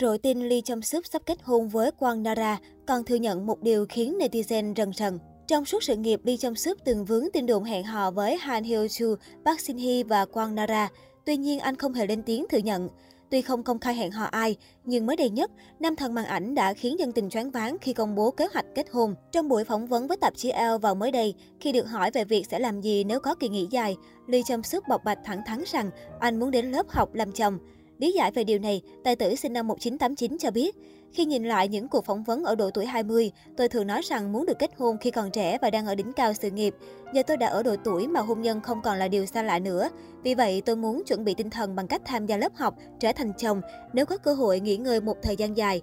Rồi tin Lee Chung Suk sắp kết hôn với Quang Nara còn thừa nhận một điều khiến netizen rần rần. Trong suốt sự nghiệp, Lee Chung Suk từng vướng tin đồn hẹn hò với Han Hyo Chu, Park Shin Hye và Quang Nara. Tuy nhiên, anh không hề lên tiếng thừa nhận. Tuy không công khai hẹn hò ai, nhưng mới đây nhất, nam thần màn ảnh đã khiến dân tình choáng váng khi công bố kế hoạch kết hôn. Trong buổi phỏng vấn với tạp chí Elle vào mới đây, khi được hỏi về việc sẽ làm gì nếu có kỳ nghỉ dài, Lee Chung Suk bộc bạch thẳng thắn rằng anh muốn đến lớp học làm chồng. Lý giải về điều này, tài tử sinh năm 1989 cho biết, khi nhìn lại những cuộc phỏng vấn ở độ tuổi 20, tôi thường nói rằng muốn được kết hôn khi còn trẻ và đang ở đỉnh cao sự nghiệp. Giờ tôi đã ở độ tuổi mà hôn nhân không còn là điều xa lạ nữa. Vì vậy, tôi muốn chuẩn bị tinh thần bằng cách tham gia lớp học, trở thành chồng, nếu có cơ hội nghỉ ngơi một thời gian dài.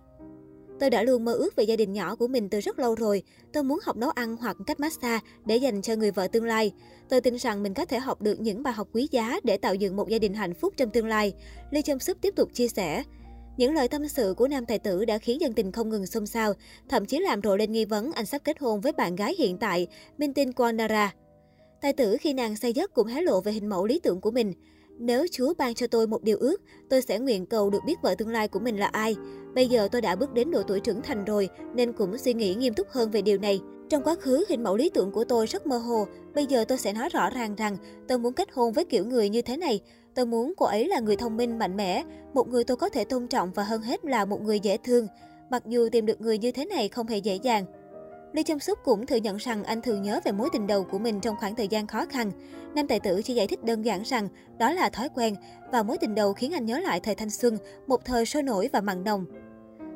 Tôi đã luôn mơ ước về gia đình nhỏ của mình từ rất lâu rồi. Tôi muốn học nấu ăn hoặc cách massage để dành cho người vợ tương lai. Tôi tin rằng mình có thể học được những bài học quý giá để tạo dựng một gia đình hạnh phúc trong tương lai. Lee Chung Sup tiếp tục chia sẻ. Những lời tâm sự của nam tài tử đã khiến dân tình không ngừng xôn xao, thậm chí làm rộ lên nghi vấn anh sắp kết hôn với bạn gái hiện tại, Mintin Tinh Kwanara. Tài tử khi nàng say giấc cũng hé lộ về hình mẫu lý tưởng của mình. Nếu Chúa ban cho tôi một điều ước, tôi sẽ nguyện cầu được biết vợ tương lai của mình là ai. Bây giờ tôi đã bước đến độ tuổi trưởng thành rồi, nên cũng suy nghĩ nghiêm túc hơn về điều này. Trong quá khứ, hình mẫu lý tưởng của tôi rất mơ hồ. Bây giờ tôi sẽ nói rõ ràng rằng tôi muốn kết hôn với kiểu người như thế này. Tôi muốn cô ấy là người thông minh, mạnh mẽ, một người tôi có thể tôn trọng và hơn hết là một người dễ thương. Mặc dù tìm được người như thế này không hề dễ dàng. Lee Chung Suk cũng thừa nhận rằng anh thường nhớ về mối tình đầu của mình trong khoảng thời gian khó khăn. Nam tài tử chỉ giải thích đơn giản rằng đó là thói quen và mối tình đầu khiến anh nhớ lại thời thanh xuân, một thời sôi nổi và mặn nồng.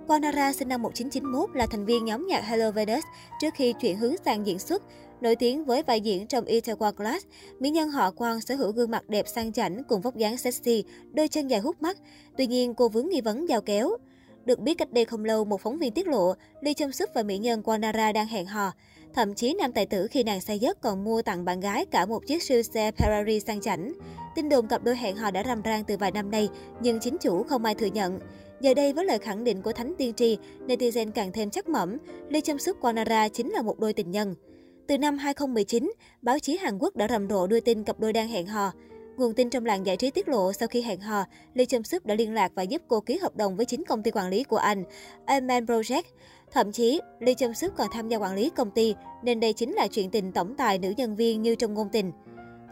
Kwanara sinh năm 1991 là thành viên nhóm nhạc Hello Venus trước khi chuyển hướng sang diễn xuất. Nổi tiếng với vai diễn trong Itaewon Class, mỹ nhân họ Quang sở hữu gương mặt đẹp sang chảnh cùng vóc dáng sexy, đôi chân dài hút mắt. Tuy nhiên, cô vướng nghi vấn giao kéo. Được biết cách đây không lâu, một phóng viên tiết lộ Lee Chung Suk và mỹ nhân Kwanara đang hẹn hò. Thậm chí nam tài tử khi nàng say giấc còn mua tặng bạn gái cả một chiếc siêu xe Ferrari sang chảnh. Tin đồn cặp đôi hẹn hò đã rầm rang từ vài năm nay, nhưng chính chủ không ai thừa nhận. Giờ đây với lời khẳng định của Thánh Tiên Tri, netizen càng thêm chắc mẩm, Lee Chung Suk Kwanara chính là một đôi tình nhân. Từ năm 2019, báo chí Hàn Quốc đã rầm rộ đưa tin cặp đôi đang hẹn hò. Nguồn tin trong làng giải trí tiết lộ sau khi hẹn hò, Lee Chum Suk đã liên lạc và giúp cô ký hợp đồng với chính công ty quản lý của anh, Amen Project. Thậm chí, Lee Chum Suk còn tham gia quản lý công ty, nên đây chính là chuyện tình tổng tài nữ nhân viên như trong ngôn tình.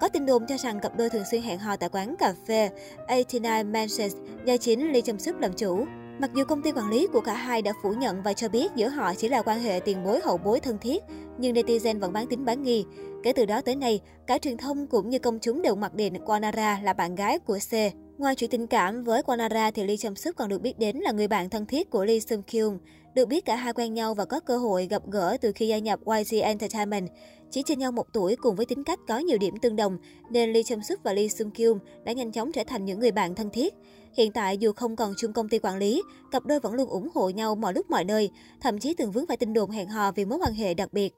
Có tin đồn cho rằng cặp đôi thường xuyên hẹn hò tại quán cà phê 89 Mansions do chính Lee Chum Suk làm chủ. Mặc dù công ty quản lý của cả hai đã phủ nhận và cho biết giữa họ chỉ là quan hệ tiền bối hậu bối thân thiết, nhưng netizen vẫn bán tính bán nghi. Kể từ đó tới nay, cả truyền thông cũng như công chúng đều mặc định Quanara là bạn gái của C. Ngoài chuyện tình cảm với Kwanara thì Lee Chung Suk còn được biết đến là người bạn thân thiết của Lee Sung Kyung. Được biết cả hai quen nhau và có cơ hội gặp gỡ từ khi gia nhập YG Entertainment. Chỉ trên nhau một tuổi cùng với tính cách có nhiều điểm tương đồng, nên Lee Chung Suk và Lee Sung Kyung đã nhanh chóng trở thành những người bạn thân thiết. Hiện tại dù không còn chung công ty quản lý, cặp đôi vẫn luôn ủng hộ nhau mọi lúc mọi nơi, thậm chí từng vướng phải tin đồn hẹn hò vì mối quan hệ đặc biệt.